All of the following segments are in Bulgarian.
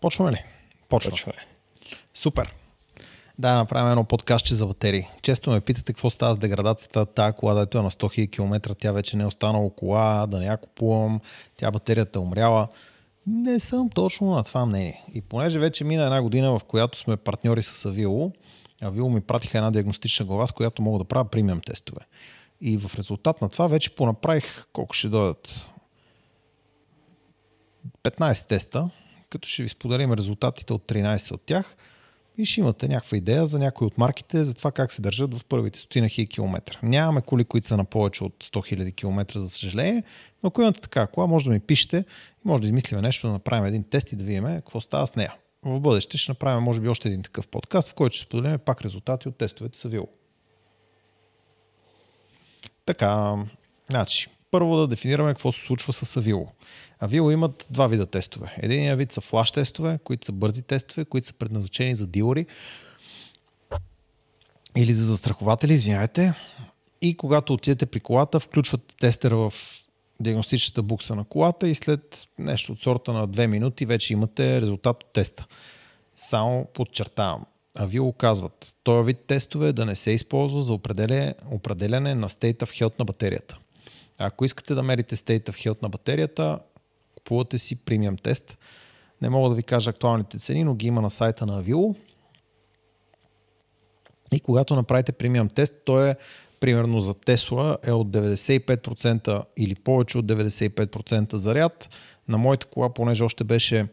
Почваме ли? Почваме. Почваме. Супер. Да, направим едно подкастче за батерии. Често ме питате какво става с деградацията. Тая кола, да е на 100 000 км, тя вече не е останала кола, да не я купувам, тя батерията е умряла. Не съм точно на това мнение. И понеже вече мина една година, в която сме партньори с Авило, Авило ми пратиха една диагностична глава, с която мога да правя премиум тестове. И в резултат на това вече понаправих колко ще дойдат 15 теста, като ще ви споделим резултатите от 13 от тях и ще имате някаква идея за някои от марките, за това как се държат в първите стотина хиляди километра. Нямаме коли, които са на повече от 100 хиляди километра, за съжаление, но ако имате така кола, може да ми пишете и може да измислим нещо, да направим един тест и да видим какво става с нея. В бъдеще ще направим, може би, още един такъв подкаст, в който ще споделим пак резултати от тестовете с Авило. Така, значи, първо да дефинираме какво се случва с Авило. Авило имат два вида тестове. Единият вид са флаш тестове, които са бързи тестове, които са предназначени за дилъри или за застрахователи, извинявайте. И когато отидете при колата, включвате тестера в диагностичната букса на колата и след нещо от сорта на 2 минути вече имате резултат от теста. Само подчертавам. А вие казват, този вид тестове да не се използва за определяне на state of health на батерията. Ако искате да мерите state of health на батерията, купувате си премиум тест. Не мога да ви кажа актуалните цени, но ги има на сайта на Avilo. И когато направите премиум тест, той е примерно за Тесла е от 95% или повече от 95% заряд. На моята кола, понеже още беше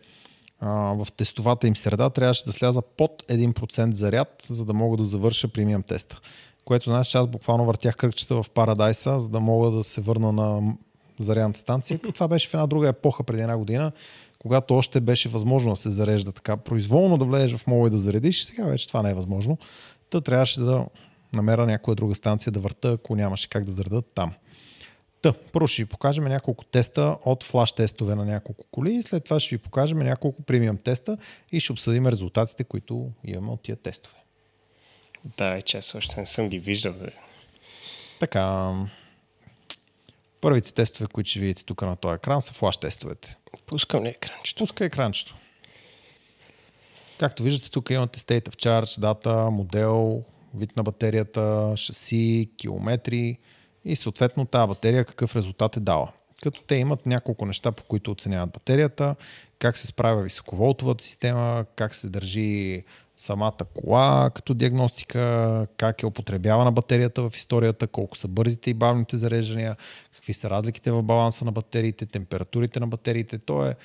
а, в тестовата им среда, трябваше да сляза под 1% заряд, за да мога да завърша премиум теста. Което значи, че аз буквално въртях кръгчета в Парадайса, за да мога да се върна на зарядната станция. Това беше в една друга епоха преди една година, когато още беше възможно да се зарежда така произволно, да влезеш в мола и да заредиш. Сега вече това не е възможно. Та трябваше да намеря някоя друга станция да върта, ако нямаше как да заредат там. Та, първо ще ви покажем няколко теста от флаш тестове на няколко коли и след това ще ви покажем няколко премиум теста и ще обсъдим резултатите, които имаме от тия тестове. Да, че аз още не съм ги виждал. Бе. Така, първите тестове, които ще видите тук на този екран са флаш тестовете. Пускам ли екранчето? Пускай екранчето. Както виждате, тук имате state of charge, дата, модел, вид на батерията, шаси, километри и съответно тази батерия какъв резултат е дала. Като те имат няколко неща, по които оценяват батерията, как се справя високоволтовата система, как се държи самата кола като диагностика, как е употребявана батерията в историята, колко са бързите и бавните зареждания, какви са разликите в баланса на батериите, температурите на батериите. То е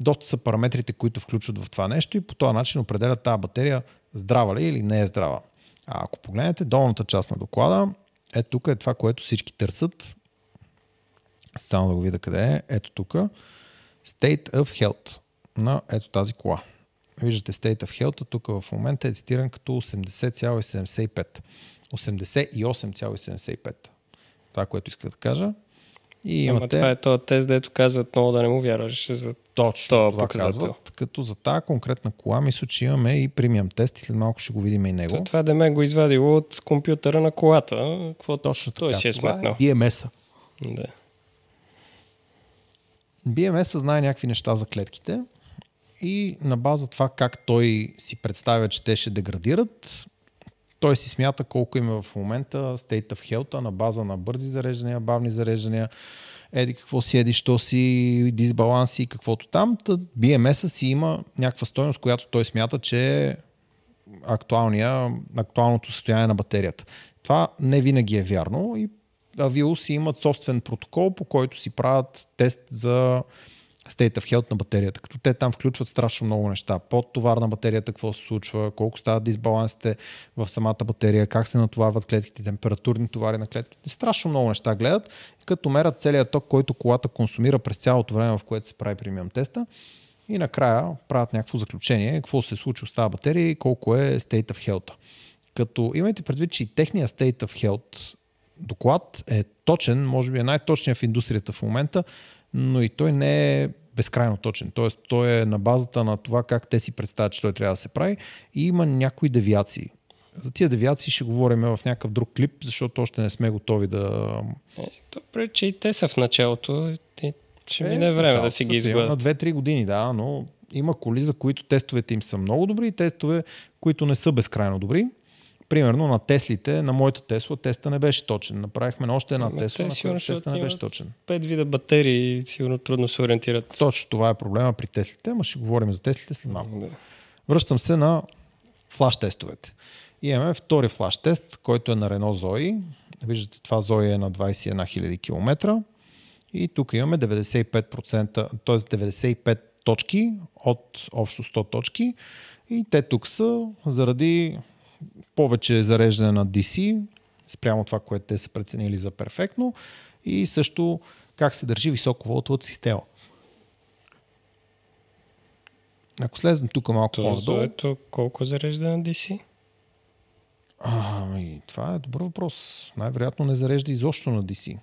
доста са параметрите, които включват в това нещо и по този начин определят тази батерия здрава ли или не е здрава. А ако погледнете долната част на доклада, е тук е това, което всички търсят. Само да го видя къде е. Ето тук. State of Health на ето тази кола. Виждате State of Health, тук в момента е цитиран като 80,75. 88,75. Това, което иска да кажа. И имате... Ама това е този тест, дето казват много да не му вярваш за Точно това, това казват. Като за тази конкретна кола, мисля, че имаме и премиум тест и след малко ще го видим и него. Това да ме го извадило от компютъра на колата. Какво Точно той така. си е сметнал. Е BMS-а. Да. BMS знае някакви неща за клетките и на база това как той си представя, че те ще деградират, той си смята колко има в момента state of health на база на бързи зареждания, бавни зареждания, еди какво си еди, що си, дисбаланси и каквото там. Та BMS-а си има някаква стойност, която той смята, че е актуалното състояние на батерията. Това не винаги е вярно и си имат собствен протокол, по който си правят тест за state of health на батерията, като те там включват страшно много неща. Под товар на батерията, какво се случва, колко стават дисбалансите в самата батерия, как се натоварват клетките, температурни товари на клетките. Страшно много неща гледат, като мерят целият ток, който колата консумира през цялото време, в което се прави премиум теста. И накрая правят някакво заключение, какво се случва с тази батерия и колко е state of health. Като имайте предвид, че и техния state of health доклад е точен, може би е най-точният в индустрията в момента, но и той не е безкрайно точен. Тоест, той е на базата на това как те си представят, че той трябва да се прави и има някои девиации. За тия девиации ще говорим в някакъв друг клип, защото още не сме готови да... Е, добре, че и те са в началото. Ще е, мине време да си ги изгладят. На 2-3 години, да, но има коли, за които тестовете им са много добри и тестове, които не са безкрайно добри. Примерно на Теслите, на моята Тесла, теста не беше точен. Направихме на още една Тесла, на която теста не беше точен. Пет вида батерии сигурно трудно се ориентират. Точно това е проблема при Теслите, ама ще говорим за Теслите след малко. Да. Връщам се на флаш тестовете. И имаме втори флаш тест, който е на Renault Zoe. Виждате, това Zoe е на 21 000 км. И тук имаме 95%, т.е. 95 точки от общо 100 точки. И те тук са заради повече зареждане на DC, спрямо това, което те са преценили за перфектно. И също как се държи високоволтовата система. Ако слезем тук малко по-надолу... Ето колко зарежда на DC? Ами, това е добър въпрос. Най-вероятно не зарежда изобщо на DC.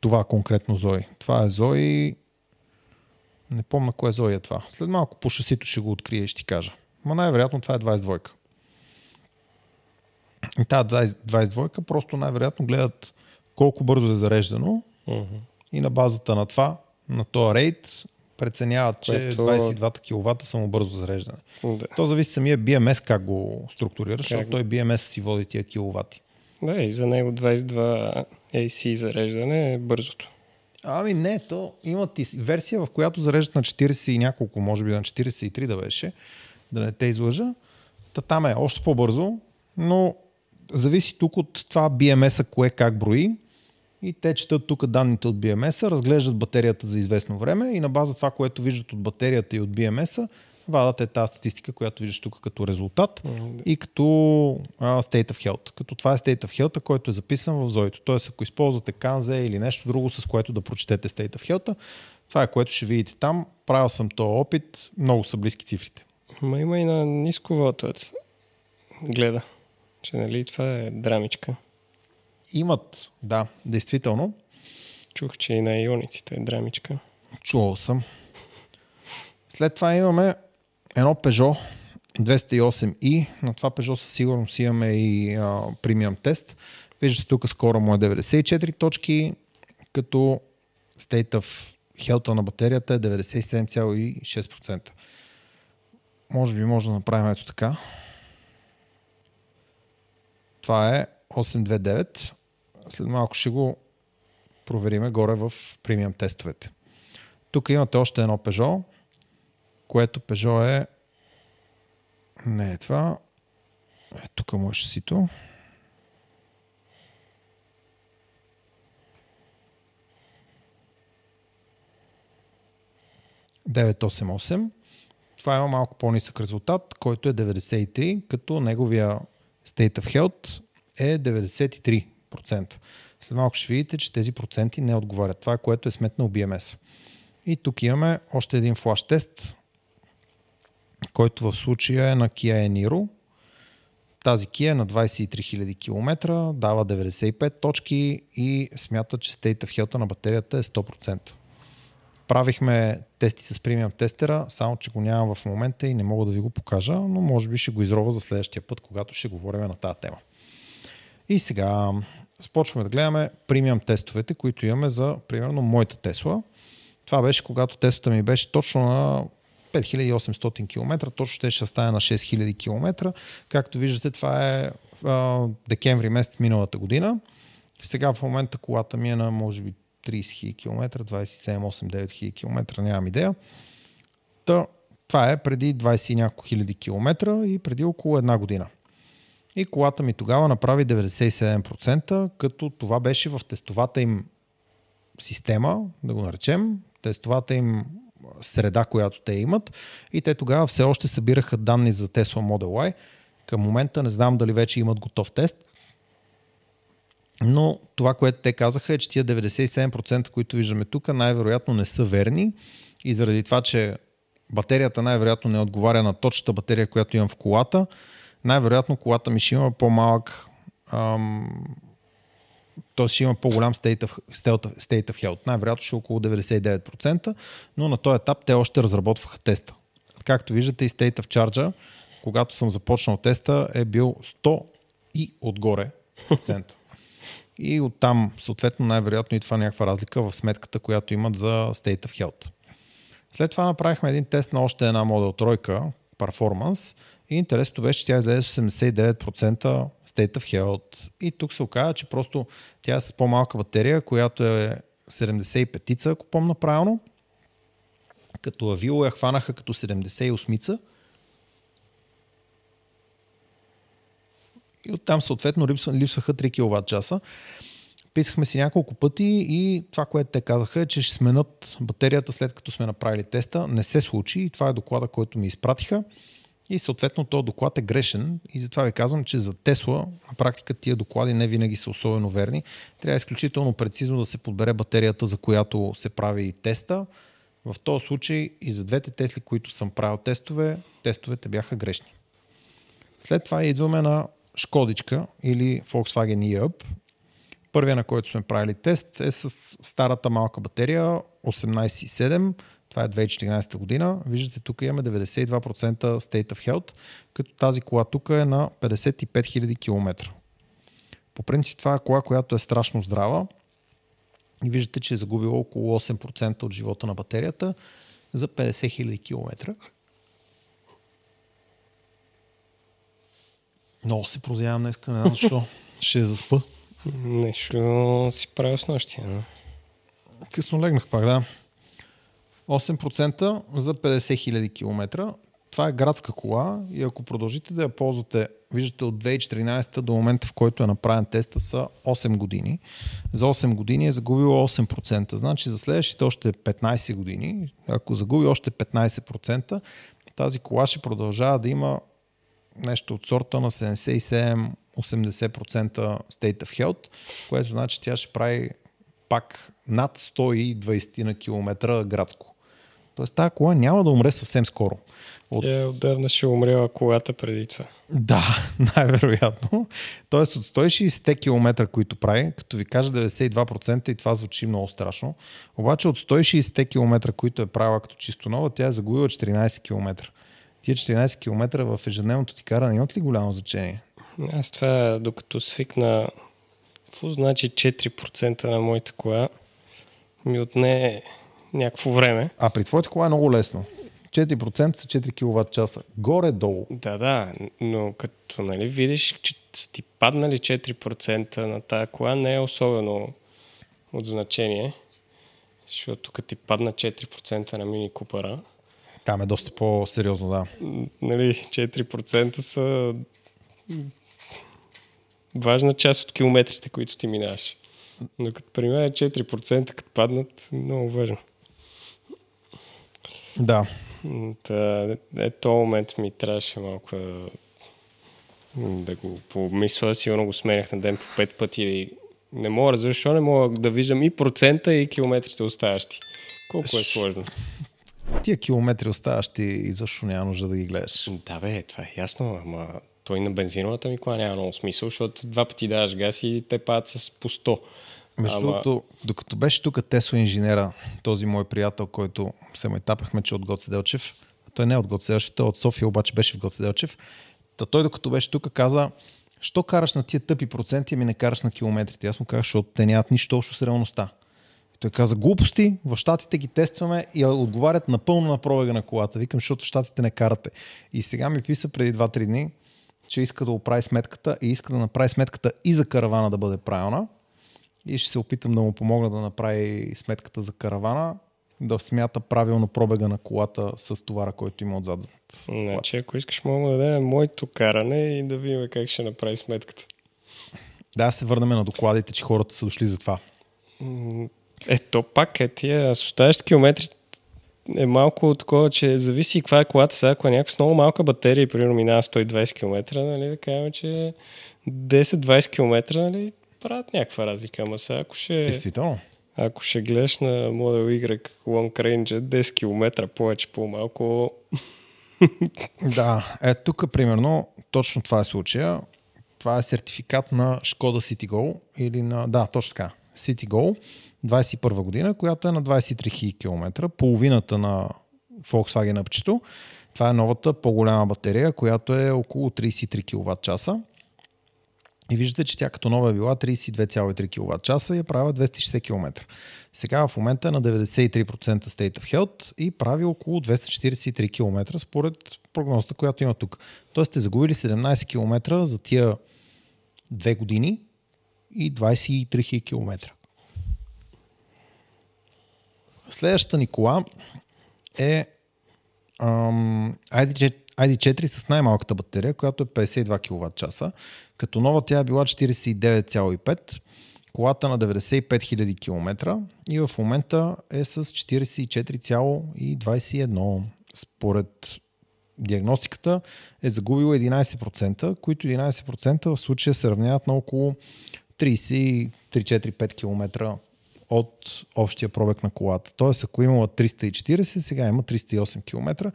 Това конкретно Зои. Това е Зои... Не помня кое Зои е това. След малко по шасито ще го открия и ще ти кажа. Ма най-вероятно това е 22. И тази 22 просто най-вероятно гледат колко бързо е зареждано uh-huh. и на базата на това, на този рейд, преценяват, че Ето... 22 кВт са му бързо зареждане. Да. То зависи самия BMS как го структурираш, как... защото той BMS си води тия киловати. Да, и за него 22 AC зареждане е бързото. Ами не, то имат и версия, в която зареждат на 40 и няколко, може би на 43 да беше, да не те излъжа. Та там е още по-бързо, но зависи тук от това BMS-а кое как брои и те четат тук данните от BMS-а, разглеждат батерията за известно време и на база това, което виждат от батерията и от BMS-а, вадат е тази статистика, която виждаш тук като резултат mm-hmm. и като а, State of Health. Като това е State of Health, който е записан в Zoito. Тоест, ако използвате Канзе или нещо друго, с което да прочетете State of Health, това е което ще видите там. Правил съм този опит, много са близки цифрите. Ма има и на ниско вълтовец. Гледа, че нали това е драмичка. Имат, да, действително. Чух, че и на иониците е драмичка. Чувал съм. След това имаме едно Peugeot 208i. На това Peugeot със сигурност имаме и а, премиум тест. Виждате тук скоро му е 94 точки, като state of health на батерията е 97,6%. Може би може да направим ето така. Това е 829. След малко ще го провериме горе в премиум тестовете. Тук имате още едно Peugeot, което Peugeot е не е това. Е, тук му е шасито. Това е малко по-нисък резултат, който е 93, като неговия State of Health е 93%. След малко ще видите, че тези проценти не отговарят. Това е което е сметнал BMS. И тук имаме още един флаш тест, който в случая е на Kia Eniro. Тази Kia е на 23 000 км, дава 95 точки и смята, че State of Health на батерията е 100%. Правихме тести с премиум тестера, само че го нямам в момента и не мога да ви го покажа, но може би ще го изрова за следващия път, когато ще говорим на тази тема. И сега започваме да гледаме премиум тестовете, които имаме за, примерно, моята Тесла. Това беше когато тестата ми беше точно на 5800 км, точно ще, ще стане на 6000 км. Както виждате, това е а, декември месец миналата година. Сега в момента колата ми е на може би 30 000 км, 27, 8, 9 000 км, нямам идея. Та, това е преди 20 и няколко хиляди километра и преди около една година. И колата ми тогава направи 97%, като това беше в тестовата им система, да го наречем, тестовата им среда, която те имат. И те тогава все още събираха данни за Tesla Model Y. Към момента не знам дали вече имат готов тест, но това, което те казаха е, че тия 97%, които виждаме тук, най-вероятно не са верни и заради това, че батерията най-вероятно не отговаря на точната батерия, която имам в колата, най-вероятно колата ми ще има по-малък ам, т.е. ще има по-голям state of, state of health. Най-вероятно ще е около 99%, но на този етап те още разработваха теста. Както виждате и state of charge, когато съм започнал теста, е бил 100 и отгоре процента. И оттам съответно най-вероятно и това някаква разлика в сметката, която имат за State of Health. След това направихме един тест на още една Model 3 Performance и интересното беше, че тя излезе с 89% State of Health. И тук се оказа, че просто тя е с по-малка батерия, която е 75-ца, ако помня правилно. Като Avio я хванаха като 78-ца. И оттам съответно липсваха 3 кВт часа. Писахме си няколко пъти и това, което те казаха е, че ще сменят батерията след като сме направили теста. Не се случи и това е доклада, който ми изпратиха. И съответно този доклад е грешен и затова ви казвам, че за Тесла на практика тия доклади не винаги са особено верни. Трябва изключително прецизно да се подбере батерията, за която се прави теста. В този случай и за двете Тесли, които съм правил тестове, тестовете бяха грешни. След това идваме на Шкодичка или Volkswagen e-Up. Първия, на който сме правили тест, е с старата малка батерия 18.7 това е 2014 година. Виждате, тук имаме 92% State of Health, като тази кола тук е на 55 000 км. По принцип това е кола, която е страшно здрава и виждате, че е загубила около 8% от живота на батерията за 50 000 км. Много се прозявам днес, не знам защо. Ще заспа. Нещо си правя с нощи. Късно легнах пак, да. 8% за 50 000 км. Това е градска кола и ако продължите да я ползвате, виждате от 2014 до момента, в който е направен теста са 8 години. За 8 години е загубила 8%. Значи за следващите още 15 години, ако загуби още 15%, тази кола ще продължава да има нещо от сорта на 77-80% state of health, което значи тя ще прави пак над 120 на километра градско. Тоест тази кола няма да умре съвсем скоро. От... Е, отдавна ще умрела колата преди това. Да, най-вероятно. Тоест от 160 км, които прави, като ви кажа 92% и това звучи много страшно, обаче от 160 км, които е правила като чисто нова, тя е загубила 14 км. Тия 14 км в ежедневното ти каране имат ли голямо значение? Аз това, докато свикна, какво значи 4% на моята кола, ми отне някакво време. А при твоята кола е много лесно. 4% са 4 кВт часа. Горе-долу. Да, да, но като нали, видиш, че ти паднали 4% на тая кола, не е особено от значение, защото тук ти падна 4% на мини купара. Там е доста по-сериозно, да. Нали, 4% са важна част от километрите, които ти минаваш. Но като при мен 4% като паднат, много важно. Да. Та, е, този момент ми трябваше малко да, да го помисля. Сигурно го сменях на ден по пет пъти и не мога защо не мога да виждам и процента и километрите оставащи. Колко е сложно. Тия километри оставащи и защо няма нужда да ги гледаш? Да бе, това е ясно, ама той на бензиновата ми кола няма много смисъл, защото два пъти даваш газ и те падат с по 100. Между Ама... другото, докато беше тук Тесла инженера, този мой приятел, който се ме тапахме, че от Гоце Делчев, той не е от Гоце Делчев, той е от София, обаче беше в Гоце Делчев, Та той докато беше тук каза, що караш на тия тъпи проценти, ами не караш на километрите. Аз му казах, защото те нямат нищо общо с реалността. Той каза, глупости, в щатите ги тестваме и отговарят напълно на пробега на колата. Викам, защото в щатите не карате. И сега ми писа преди 2-3 дни, че иска да оправи сметката и иска да направи сметката и за каравана да бъде правилна и ще се опитам да му помогна да направи сметката за каравана, да смята правилно пробега на колата с товара, който има отзад. Значи, ако искаш, мога да дадем моето каране и да видим как ще направи сметката. Да, се върнем на докладите, че хората са дошли за това. Ето пак е тия оставащи километри е малко такова, че зависи каква е колата сега, ако е някаква с много малка батерия, примерно минава 120 км, нали, да кажем, че 10-20 км, нали, правят някаква разлика, ама сега ако ще... Действително. Ако ще гледаш на Model Y Long Range 10 км повече, по-малко... да, е тук примерно точно това е случая. Това е сертификат на Skoda Citigo или на... Да, точно така. Citigo 21 година, която е на 23 000 км, половината на Volkswagen Upчето. Това е новата по-голяма батерия, която е около 33 кВт часа И виждате, че тя като нова е била 32,3 кВт часа и е правила 260 км. Сега в момента е на 93% state of health и прави около 243 км според прогнозата, която има тук. Тоест сте загубили 17 км за тия две години и 23 000 км. Следващата ни кола е ам, ID, ID4 с най-малката батерия, която е 52 кВт. Като нова тя е била 49,5, колата на 95 000 км и в момента е с 44,21. Според диагностиката е загубила 11%, които 11% в случая се равняват на около 33-4-5 км от общия пробег на колата. Тоест, ако имала 340, сега има 308 км,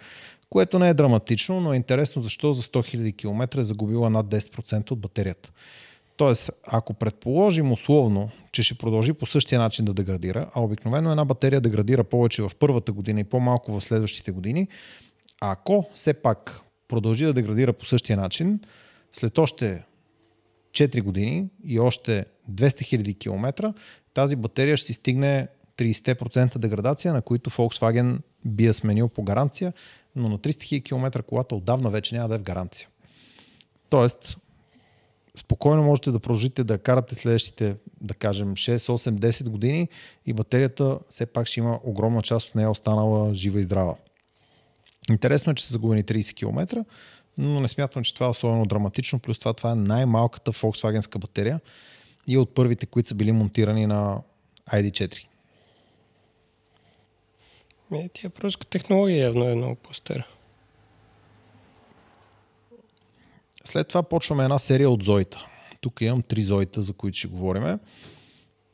което не е драматично, но е интересно защо за 100 000 км е загубила над 10% от батерията. Тоест, ако предположим условно, че ще продължи по същия начин да деградира, а обикновено една батерия деградира повече в първата година и по-малко в следващите години, ако все пак продължи да деградира по същия начин, след още 4 години и още 200 000 км, тази батерия ще си стигне 30% деградация, на които Volkswagen би я сменил по гаранция, но на 300 000 км колата отдавна вече няма да е в гаранция. Тоест, спокойно можете да продължите да карате следващите, да кажем, 6, 8, 10 години и батерията все пак ще има огромна част от нея останала жива и здрава. Интересно е, че са загубени 30 км, но не смятам, че това е особено драматично. Плюс това, това е най-малката Volkswagen батерия и от първите, които са били монтирани на ID4. Е, тя просто технология явно е много по-стара. След това почваме една серия от зоита. Тук имам три зоита, за които ще говорим.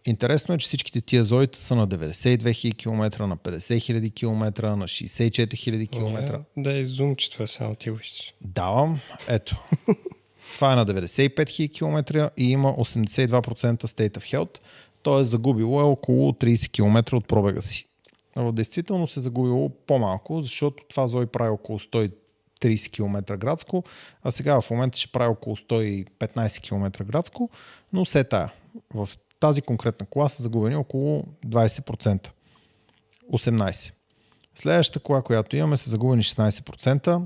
Интересно е, че всичките тия зоита са на 92 000 км, на 50 000 км, на 64 000 км. Да, е зум, че това само ти виждаш. Давам. Ето. това е на 95 000 км и има 82% state of health, т.е. загубило е около 30 км от пробега си. В действително се загубило по-малко, защото това Зой прави около 130 км градско, а сега в момента ще прави около 115 км градско, но все тая. В тази конкретна кола са загубени около 20%. 18%. Следващата кола, която имаме, са загубени 16%.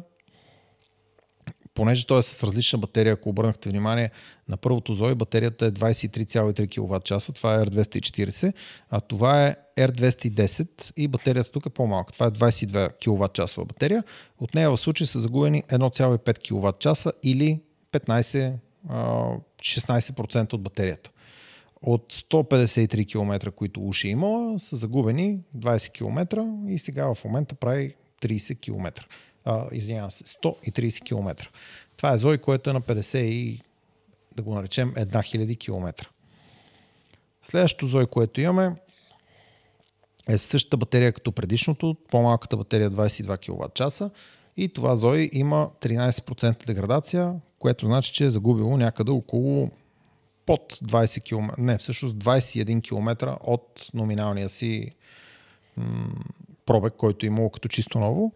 Понеже той е с различна батерия, ако обърнахте внимание, на първото Zoe батерията е 23,3 кВт това е R240, а това е R210 и батерията тук е по-малка. Това е 22 кВт батерия. От нея в случай са загубени 1,5 кВт или 15-16% от батерията. От 153 км, които уши е имала, са загубени 20 км и сега в момента прави 30 км. извинявам се, 130 км. Това е Зой, което е на 50 и да го наречем 1000 км. Следващото Зой, което имаме е същата батерия като предишното, по-малката батерия 22 кВт часа и това Зой има 13% деградация, което значи, че е загубило някъде около под 20 км, не, всъщност 21 км от номиналния си м- пробег, който е имало като чисто ново.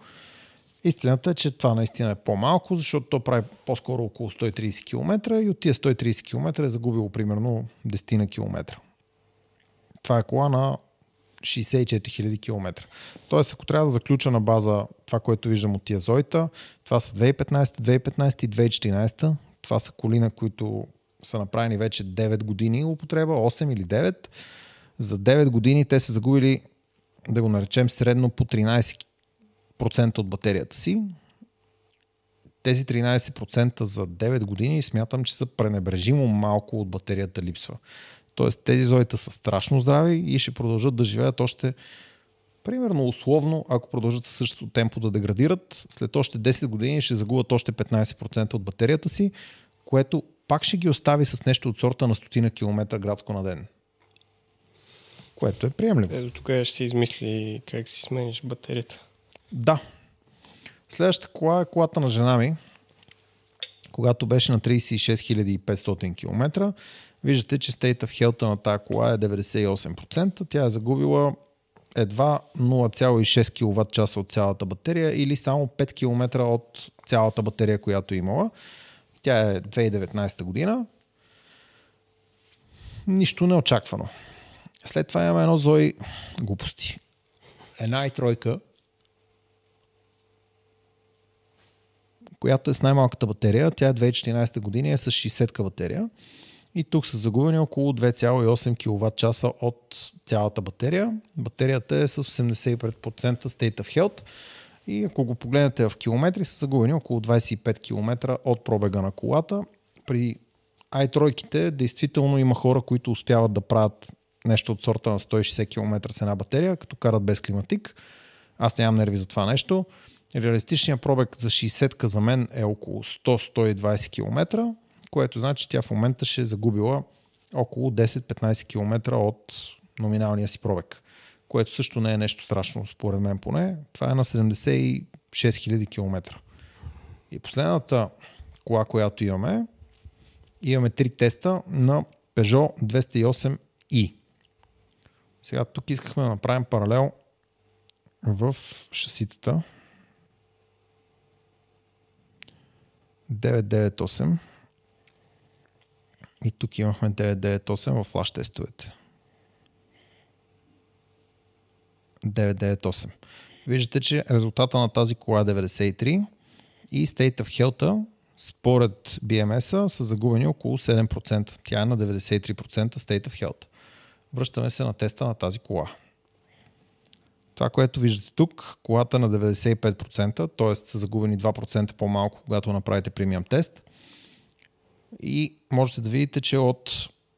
Истината е, че това наистина е по-малко, защото то прави по-скоро около 130 км и от тия 130 км е загубило примерно 10 на км. Това е кола на 64 000 км. Тоест, ако трябва да заключа на база това, което виждам от тия Зоита, това са 2015, 2015 и 2014. Това са коли, на които са направени вече 9 години употреба, 8 или 9. За 9 години те са загубили, да го наречем, средно по 13% от батерията си. Тези 13% за 9 години смятам, че са пренебрежимо малко от батерията липсва. Тоест тези зоите са страшно здрави и ще продължат да живеят още примерно условно, ако продължат със същото темпо да деградират, след още 10 години ще загубят още 15% от батерията си, което пак ще ги остави с нещо от сорта на стотина километра градско на ден. Което е приемливо. Ето тук ще си измисли как си смениш батерията. Да. Следващата кола е колата на жена ми, когато беше на 36 500 км. Виждате, че State of Health на тази кола е 98%. Тя е загубила едва 0,6 кВт часа от цялата батерия или само 5 км от цялата батерия, която е имала. Тя е 2019 година. нищо неочаквано. След това имаме едно Зои глупости. Една и тройка, която е с най-малката батерия. Тя е 2014 година е с 60 батерия. И тук са загубени около 2,8 кВт часа от цялата батерия. Батерията е с 85% state of health. И ако го погледнете в километри, са загубени около 25 км от пробега на колата. При i3 действително има хора, които успяват да правят нещо от сорта на 160 км с една батерия, като карат без климатик. Аз нямам нерви за това нещо. Реалистичният пробег за 60-ка за мен е около 100-120 км, което значи, че тя в момента ще е загубила около 10-15 км от номиналния си пробег, което също не е нещо страшно, според мен поне. Това е на 76 000 км. И последната кола, която имаме, имаме три теста на Peugeot 208i. Сега тук искахме да направим паралел в шаситата. 998 и тук имахме 998 в флаш тестовете. 998. Виждате, че резултата на тази кола е 93 и State of Health според BMS са загубени около 7%. Тя е на 93% State of Health. Връщаме се на теста на тази кола. Това, което виждате тук, колата на 95%, т.е. са загубени 2% по-малко, когато направите премиум тест. И можете да видите, че от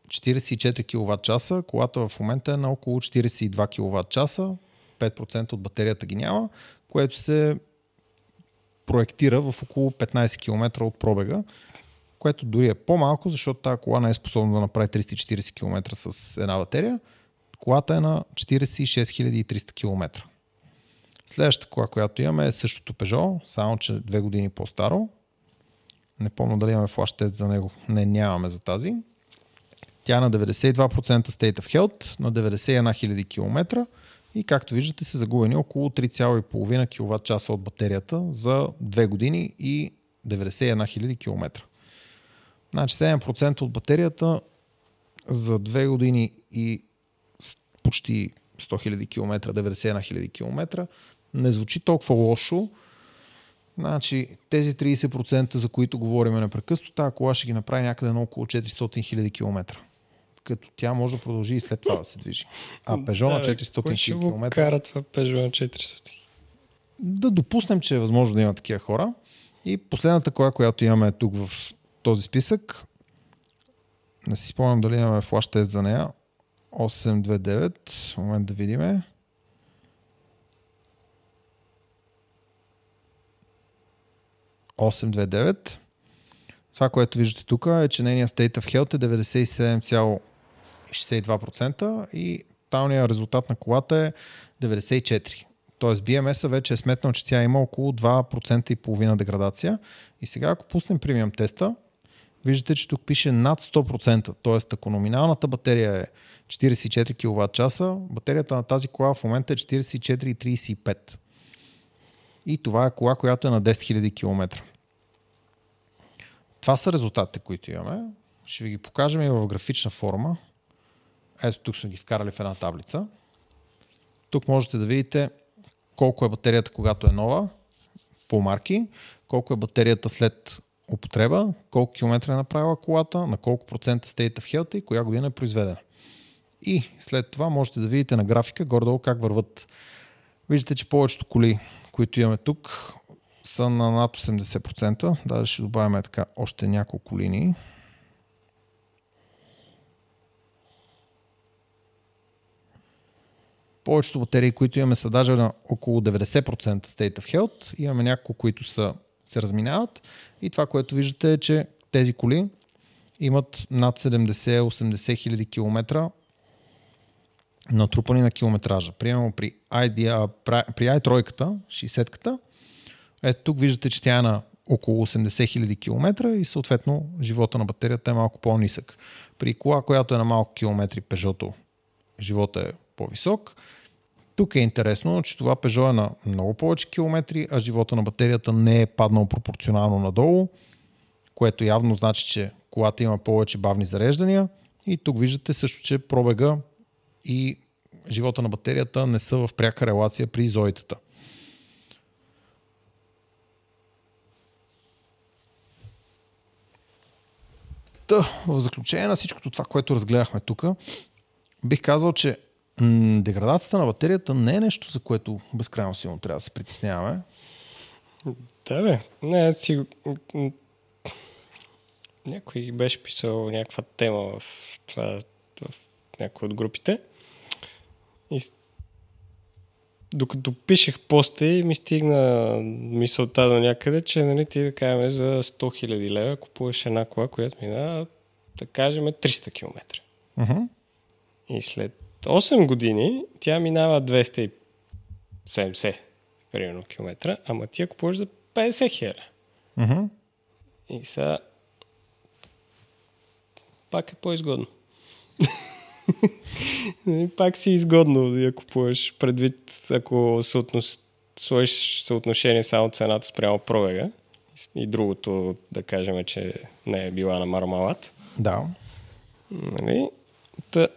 44 кВт часа, колата в момента е на около 42 кВт часа, 5% от батерията ги няма, което се проектира в около 15 км от пробега, което дори е по-малко, защото тази кола не е способна да направи 340 км с една батерия. Колата е на 46 300 км. Следващата кола, която имаме е същото Peugeot, само че две години по-старо. Не помня дали имаме флаш тест за него. Не, нямаме за тази. Тя е на 92% state of health, на 91 000 км и както виждате са загубени около 3,5 кВт часа от батерията за 2 години и 91 000 км. Значи 7% от батерията за 2 години и почти 100 000 км, 91 000 км не звучи толкова лошо. Значи тези 30% за които говорим непрекъснато, тази кола ще ги направи някъде на около 400 000 км като тя може да продължи и след това да се движи. А Peugeot на 400 км... кара това Peugeot на 400? Да допуснем, че е възможно да има такива хора. И последната кола, която имаме тук в този списък, не си спомням дали имаме флаш тест за нея, 829, момент да видиме. Това, което виждате тук е, че нейният state of health е 62% и талният резултат на колата е 94%. Тоест BMS вече е сметнал, че тя има около 2% и половина деградация. И сега ако пуснем премиум теста, виждате, че тук пише над 100%. Тоест ако номиналната батерия е 44 кВт батерията на тази кола в момента е 44,35. И това е кола, която е на 10 000 км. Това са резултатите, които имаме. Ще ви ги покажем и в графична форма. Ето тук сме ги вкарали в една таблица. Тук можете да видите колко е батерията, когато е нова, по марки, колко е батерията след употреба, колко километра е направила колата, на колко процента state of health и коя година е произведена. И след това можете да видите на графика горе-долу как върват. Виждате, че повечето коли, които имаме тук, са на над 80%. Даже ще добавим така още няколко линии. Повечето батерии, които имаме са даже на около 90% state of health. Имаме няколко, които са, се разминават. И това, което виждате е, че тези коли имат над 70-80 хиляди километра натрупани на километража. Примерно при, ID, при i3, 60-ката, ето тук виждате, че тя е на около 80 000 км и съответно живота на батерията е малко по-нисък. При кола, която е на малко километри, Peugeot, живота е по-висок. Тук е интересно, че това Peugeot е на много повече километри, а живота на батерията не е паднал пропорционално надолу, което явно значи, че колата има повече бавни зареждания И тук виждате също, че пробега и живота на батерията не са в пряка релация при зоитата. Та, в заключение на всичкото това, което разгледахме тук, бих казал, че м- деградацията на батерията не е нещо, за което безкрайно силно трябва да се притесняваме. Да, бе. Не, си... Някой беше писал някаква тема в, това, в някои от групите. И докато пишех поста и ми стигна мисълта до някъде, че нали, ти да кажем за 100 000 лева купуваш една кола, която мина, да кажем 300 км. Uh-huh. И след 8 години тя минава 270 примерно километра, ама ти я купуваш за 50 хиляди. Uh-huh. И сега пак е по-изгодно. пак си изгодно да я купуваш предвид, ако съотнос... сложиш съотношение само цената спрямо пробега и другото да кажем, че не е била на мармалат. Да. Нали? Та,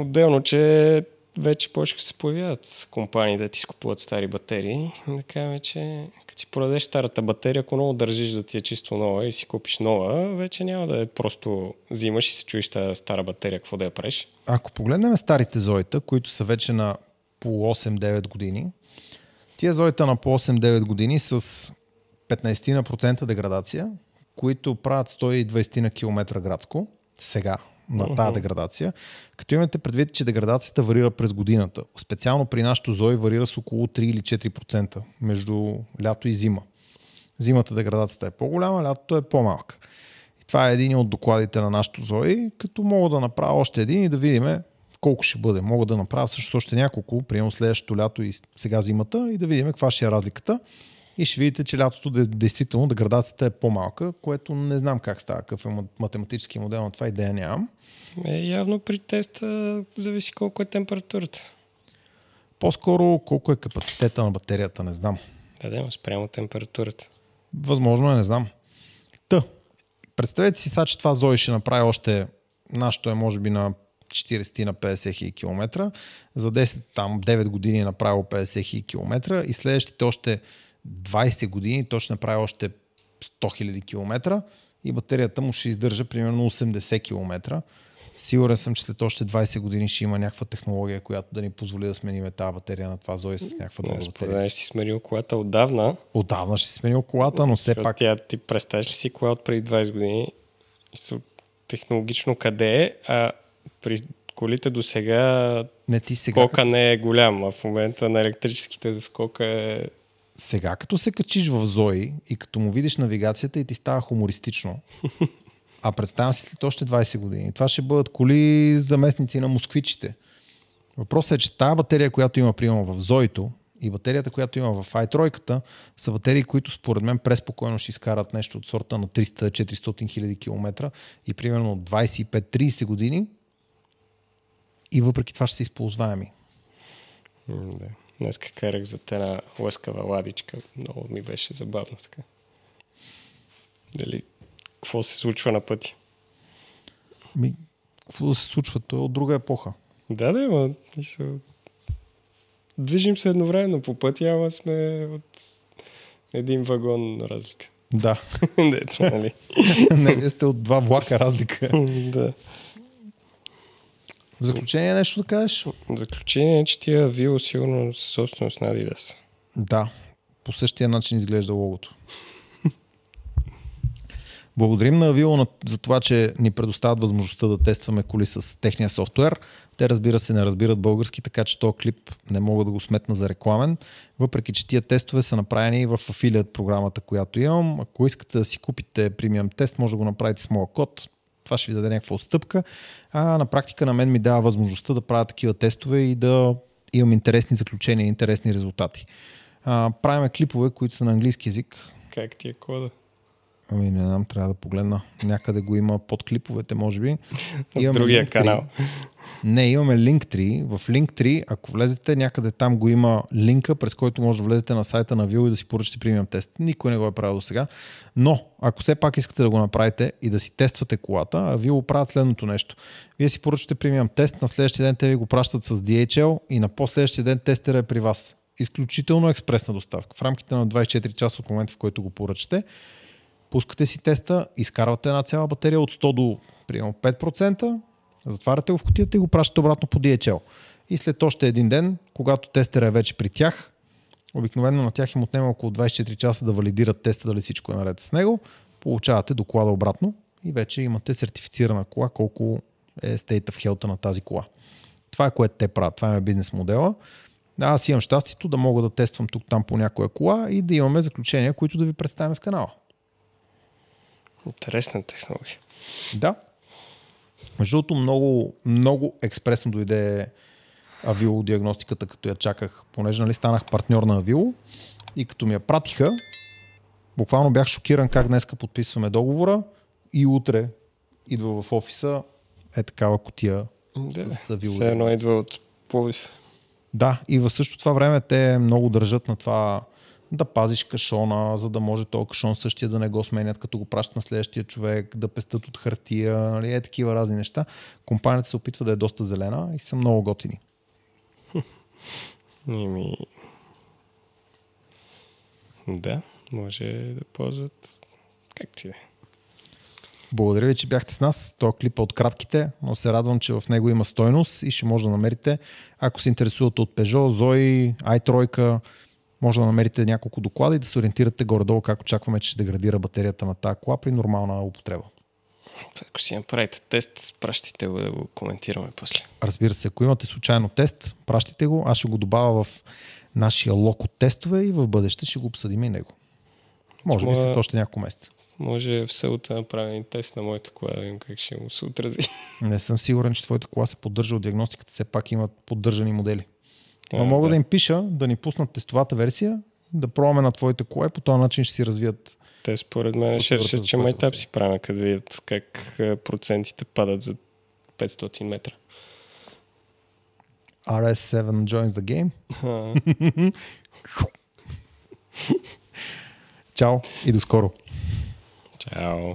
отделно, че вече почнаха се появяват компании да ти скупуват стари батерии. Да кажем, че като си продадеш старата батерия, ако много държиш да ти е чисто нова и си купиш нова, вече няма да е просто взимаш и се чуеш тази стара батерия, какво да я правиш. Ако погледнем старите зоита, които са вече на по 8-9 години, тия зоита на по 8-9 години с 15% деградация, които правят 120 на километра градско, сега на тази деградация, като имате предвид, че деградацията варира през годината. Специално при нашото зои варира с около 3 или 4% между лято и зима. Зимата деградацията е по-голяма, лятото е по-малка. И това е един от докладите на нашото зои, като мога да направя още един и да видим колко ще бъде. Мога да направя също още няколко, приемно следващото лято и сега зимата и да видим каква ще е разликата и ще видите, че лятото действително деградацията е по-малка, което не знам как става, какъв е математически модел на това, идея нямам. Е, явно при теста зависи колко е температурата. По-скоро колко е капацитета на батерията, не знам. Да, да, спрямо температурата. Възможно е, не знам. Та, представете си сега, че това Зои ще направи още, нашето е може би на 40 на 50 хиляди километра, за 10, там 9 години е направил 50 хиляди километра и следващите още 20 години той ще направи още 100 000 км и батерията му ще издържа примерно 80 км. Сигурен съм, че след още 20 години ще има някаква технология, която да ни позволи да сменим тази батерия на това Зои с някаква друга батерия. ще си сменил колата отдавна. Отдавна ще си сменил колата, но все пак... Тя, ти представяш ли си кола от преди 20 години? Технологично къде е, а при колите до сега не, ти сега скока не е голям, а в момента на електрическите скока е сега, като се качиш в Зои и като му видиш навигацията и ти става хумористично, а представям си след още 20 години, това ще бъдат коли заместници на москвичите. Въпросът е, че тази батерия, която има приема в Зоито и батерията, която има в i3, са батерии, които според мен преспокойно ще изкарат нещо от сорта на 300-400 хиляди километра и примерно 25-30 години и въпреки това ще са използваеми. Да. Днес карах за една лъскава ладичка. Много ми беше забавно така. Дали, какво се случва на пътя? Ми, какво да се случва? Той е от друга епоха. Да, да, ма, мисъл... Движим се едновременно по пътя, ама сме от един вагон разлика. Да. Дето, нали? Не, вие сте от два влака разлика. да. В заключение нещо да кажеш? В заключение, че тия Вио сигурно са собственост на Adidas. Да, по същия начин изглежда логото. Благодарим на Avio за това, че ни предоставят възможността да тестваме коли с техния софтуер. Те разбира се не разбират български, така че този клип не мога да го сметна за рекламен, въпреки че тия тестове са направени в афилият програмата, която имам. Ако искате да си купите премиум тест, може да го направите с моя код това ще ви даде някаква отстъпка. А на практика на мен ми дава възможността да правя такива тестове и да имам интересни заключения, интересни резултати. А, правиме клипове, които са на английски язик. Как ти е кода? Ами не знам, трябва да погледна. Някъде го има под клиповете, може би. В другия Linktree. канал. Не, имаме Linktree. В Linktree, ако влезете някъде там го има линка, през който може да влезете на сайта на Вил и да си поръчате премиум тест. Никой не го е правил до сега. Но, ако все пак искате да го направите и да си тествате колата, а Вил правят следното нещо. Вие си поръчате премиум тест, на следващия ден те ви го пращат с DHL и на последващия ден тестера е при вас. Изключително експресна доставка. В рамките на 24 часа от момента, в който го поръчате, пускате си теста, изкарвате една цяла батерия от 100 до примерно 5%, затваряте го в кутията и го пращате обратно по DHL. И след още един ден, когато тестера е вече при тях, обикновено на тях им отнема около 24 часа да валидират теста дали всичко е наред с него, получавате доклада обратно и вече имате сертифицирана кола, колко е state of health на тази кола. Това е което те правят, това е бизнес модела. Аз имам щастието да мога да тествам тук там по някоя кола и да имаме заключения, които да ви представим в канала. Интересна технология. Да. Между другото, много, много експресно дойде Авило диагностиката, като я чаках, понеже нали, станах партньор на Авило и като ми я пратиха, буквално бях шокиран как днеска подписваме договора и утре идва в офиса е такава котия Да. с Авило. Все едно идва от Пловдив. Да, и в същото това време те много държат на това да пазиш кашона, за да може този кашон същия да не го сменят, като го пращат на следващия човек, да пестат от хартия, нали, е такива разни неща. Компанията се опитва да е доста зелена и са много готини. Ими... Да, може да ползват както и да е. Благодаря ви, че бяхте с нас. Този клип е от кратките, но се радвам, че в него има стойност и ще може да намерите. Ако се интересувате от Peugeot, Zoe, i3, може да намерите няколко доклада и да се ориентирате горе-долу как очакваме, че ще деградира батерията на тази кола при нормална употреба. Ако си направите тест, пращайте го да го коментираме после. Разбира се, ако имате случайно тест, пращайте го. Аз ще го добавя в нашия лок от тестове и в бъдеще ще го обсъдим и него. Може би след още няколко месеца. Може в селото да направим тест на моята кола, да видим как ще му се отрази. Не съм сигурен, че твоята кола се поддържа от диагностиката. Все пак имат поддържани модели. Но мога да. да. им пиша да ни пуснат тестовата версия, да пробваме на твоите кола и по този начин ще си развият. Те според мен ще решат, че майтап си правим, като видят как а, процентите падат за 500 метра. RS7 joins the game. Чао и до скоро! Чао.